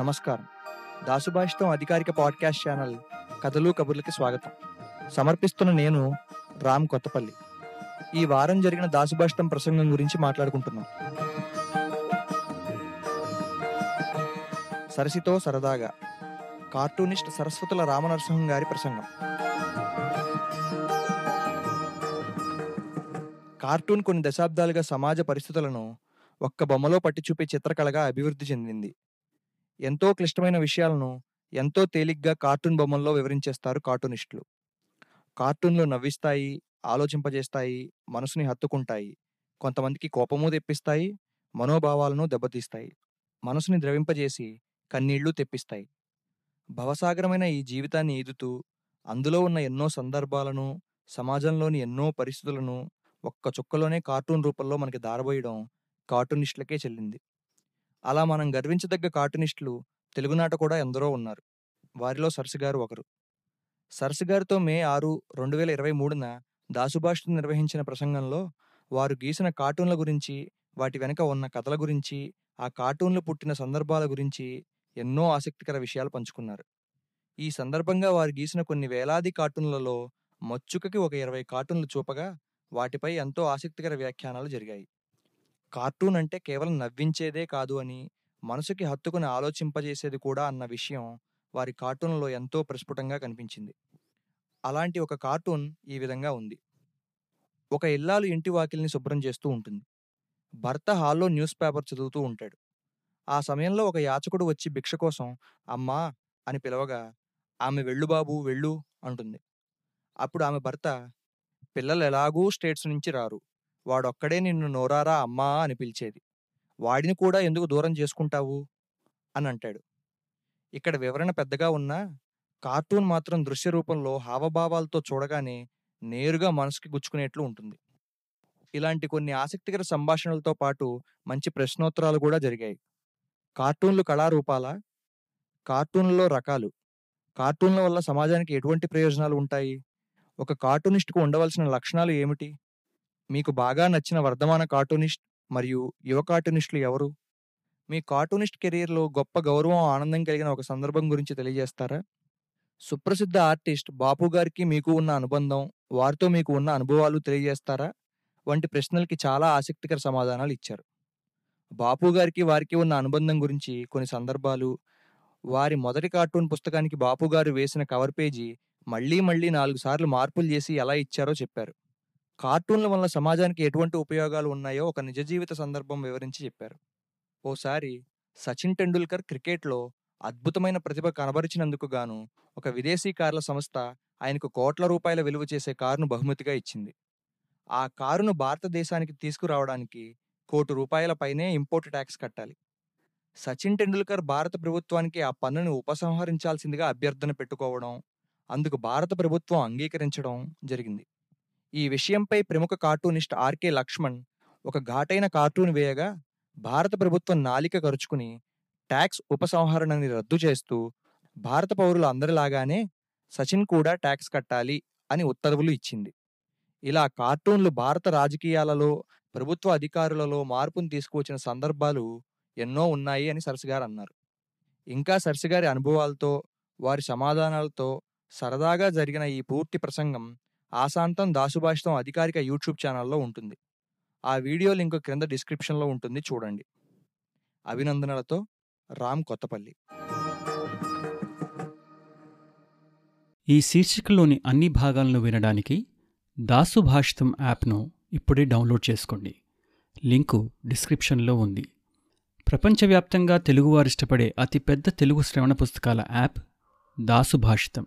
నమస్కారం. దాసుభాషితం అధికారిక podcast channel కథలు కబుర్లకి స్వాగతం. సమర్పిస్తున్న నేను రామ్ కొత్తపల్లి. ఈ వారం జరిగిన దాసుభాషితం ప్రసంగం గురించి మాట్లాడుకుంటున్నాం. సరసితో సరదాగా. కార్టూనిస్ట్ సరస్వతుల రామనరసింహం గారి ప్రసంగం. కార్టూన్ కొన్ని దశాబ్దాలుగా సమాజ పరిస్థితులను ఒక్క బొమ్మలో పట్టి చూపే చిత్రకళగా అభివృద్ధి చెందింది. ఎంతో క్లిష్టమైన విషయాలను ఎంతో తేలిగ్గా కార్టూన్ బొమ్మల్లో వివరించేస్తారు కార్టూనిస్టులు. కార్టూన్లు నవ్విస్తాయి ఆలోచింపజేస్తాయి మనసుని హత్తుకుంటాయి కొంతమందికి కోపము తెప్పిస్తాయి మనోభావాలను దెబ్బతీస్తాయి మనసుని ద్రవింపజేసి కన్నీళ్ళు తెప్పిస్తాయి. భవసాగరమైన ఈ జీవితాన్ని ఈదుతూ అందులో ఉన్న ఎన్నో సందర్భాలను సమాజంలోని ఎన్నో పరిస్థితులను ఒక్క చుక్కలోనే కార్టూన్ రూపంలో మనకి దారబోయడం కార్టూనిస్టులకే చెల్లింది. అలా మనం గర్వించదగ్గ కార్టూనిస్టులు తెలుగునాట కూడా ఎందరో ఉన్నారు. వారిలో సరసిగారు ఒకరు. సరసిగారితో మే ఆరు రెండు వేల ఇరవై మూడున దాసుభాష్ నిర్వహించిన ప్రసంగంలో వారు గీసిన కార్టూన్ల గురించి వాటి వెనుక ఉన్న కథల గురించి ఆ కార్టూన్లు పుట్టిన సందర్భాల గురించి ఎన్నో ఆసక్తికర విషయాలు పంచుకున్నారు. ఈ సందర్భంగా వారు గీసిన కొన్ని వేలాది కార్టూన్లలో మచ్చుకకి ఒక ఇరవై కార్టూన్లు చూపగా వాటిపై ఎంతో ఆసక్తికర వ్యాఖ్యానాలు జరిగాయి. కార్టూన్ అంటే కేవలం నవ్వించేదే కాదు అని మనసుకి హత్తుకుని ఆలోచింపజేసేది కూడా అన్న విషయం వారి కార్టూన్లో ఎంతో ప్రస్ఫుటంగా కనిపించింది. అలాంటి ఒక కార్టూన్ ఈ విధంగా ఉంది. ఒక ఇల్లాలు ఇంటి వాకిల్ని శుభ్రం చేస్తూ ఉంటుంది. భర్త హాల్లో న్యూస్ పేపర్ చదువుతూ ఉంటాడు. ఆ సమయంలో ఒక యాచకుడు వచ్చి భిక్ష కోసం అమ్మా అని పిలవగా ఆమె వెళ్ళు బాబు వెళ్ళు అంటుంది. అప్పుడు ఆమె భర్త పిల్లలు ఎలాగూ స్టేట్స్ నుంచి రారు. వాడొక్కడే నిన్ను నోరారా అమ్మా అని పిలిచేది. వాడిని కూడా ఎందుకు దూరం చేసుకుంటావు? అని అంటాడు. ఇక్కడ వివరణ పెద్దగా ఉన్నా కార్టూన్ మాత్రం దృశ్య రూపంలో హావభావాలతో చూడగానే నేరుగా మనసుకి గుచ్చుకునేట్లు ఉంటుంది. ఇలాంటి కొన్ని ఆసక్తికర సంభాషణలతో పాటు మంచి ప్రశ్నోత్తరాలు కూడా జరిగాయి. కార్టూన్లు కళారూపాలా? కార్టూన్లలో రకాలు. కార్టూన్ల వల్ల సమాజానికి ఎటువంటి ప్రయోజనాలు ఉంటాయి? ఒక కార్టూనిస్ట్కు ఉండవలసిన లక్షణాలు ఏమిటి? మీకు బాగా నచ్చిన వర్ధమాన కార్టూనిస్ట్ మరియు యువ కార్టూనిస్టులు ఎవరు? మీ కార్టూనిస్ట్ కెరీర్లో గొప్ప గౌరవం ఆనందం కలిగిన ఒక సందర్భం గురించి తెలియజేస్తారా? సుప్రసిద్ధ ఆర్టిస్ట్ బాపు గారికి మీకు ఉన్న అనుబంధం వారితో మీకు ఉన్న అనుభవాలు తెలియజేస్తారా? వంటి ప్రశ్నలకి చాలా ఆసక్తికర సమాధానాలు ఇచ్చారు. బాపు గారికి వారికి ఉన్న అనుబంధం గురించి కొన్ని సందర్భాలు వారి మొదటి కార్టూన్ పుస్తకానికి బాపు గారు వేసిన కవర్ పేజీ మళ్ళీ మళ్ళీ నాలుగు సార్లు మార్పులు చేసి ఎలా ఇచ్చారో చెప్పారు. కార్టూన్ల వల్ల సమాజానికి ఎటువంటి ఉపయోగాలు ఉన్నాయో ఒక నిజ జీవిత సందర్భం వివరించి చెప్పారు. ఓసారి సచిన్ టెండూల్కర్ క్రికెట్లో అద్భుతమైన ప్రతిభ కనబరిచినందుకు గాను ఒక విదేశీ కార్ల సంస్థ ఆయనకు కోట్ల రూపాయల విలువ చేసే కారును బహుమతిగా ఇచ్చింది. ఆ కారును భారతదేశానికి తీసుకురావడానికి కోటి రూపాయల పైనే ఇంపోర్ట్ ట్యాక్స్ కట్టాలి. సచిన్ టెండూల్కర్ భారత ప్రభుత్వానికి ఆ పన్నును ఉపసంహరించాల్సిందిగా అభ్యర్థన పెట్టుకోవడం అందుకు భారత ప్రభుత్వం అంగీకరించడం జరిగింది. ఈ విషయంపై ప్రముఖ కార్టూనిస్ట్ ఆర్కే లక్ష్మణ్ ఒక ఘాటైన కార్టూన్ వేయగా భారత ప్రభుత్వం నాలిక ఖర్చుకుని ట్యాక్స్ ఉపసంహరణని రద్దు చేస్తూ భారత పౌరులు అందరిలాగానే సచిన్ కూడా ట్యాక్స్ కట్టాలి అని ఉత్తర్వులు ఇచ్చింది. ఇలా కార్టూన్లు భారత రాజకీయాలలో ప్రభుత్వ అధికారులలో మార్పును తీసుకువచ్చిన సందర్భాలు ఎన్నో ఉన్నాయి అని సరసిగారు అన్నారు. ఇంకా సరసిగారి అనుభవాలతో వారి సమాధానాలతో సరదాగా జరిగిన ఈ పూర్తి ప్రసంగం ఆశాంతం దాసుభాషితం అధికారిక యూట్యూబ్ ఛానల్లో ఉంటుంది. ఆ వీడియో లింక్ క్రింద డిస్క్రిప్షన్లో ఉంటుంది చూడండి. అభినందనలతో రామ్ కొత్తపల్లి. ఈ శీర్షికలోని అన్ని భాగాలను వినడానికి దాసు భాషితం యాప్ను ఇప్పుడే డౌన్లోడ్ చేసుకోండి. లింకు డిస్క్రిప్షన్లో ఉంది. ప్రపంచవ్యాప్తంగా తెలుగువారు ఇష్టపడే అతిపెద్ద తెలుగు శ్రవణ పుస్తకాల యాప్ దాసు భాషితం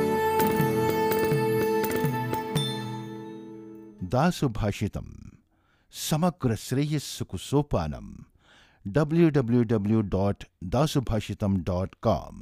दासुभाषितम। समग्र श्रेयस सोपान W W W dot Dasubhashitam dot com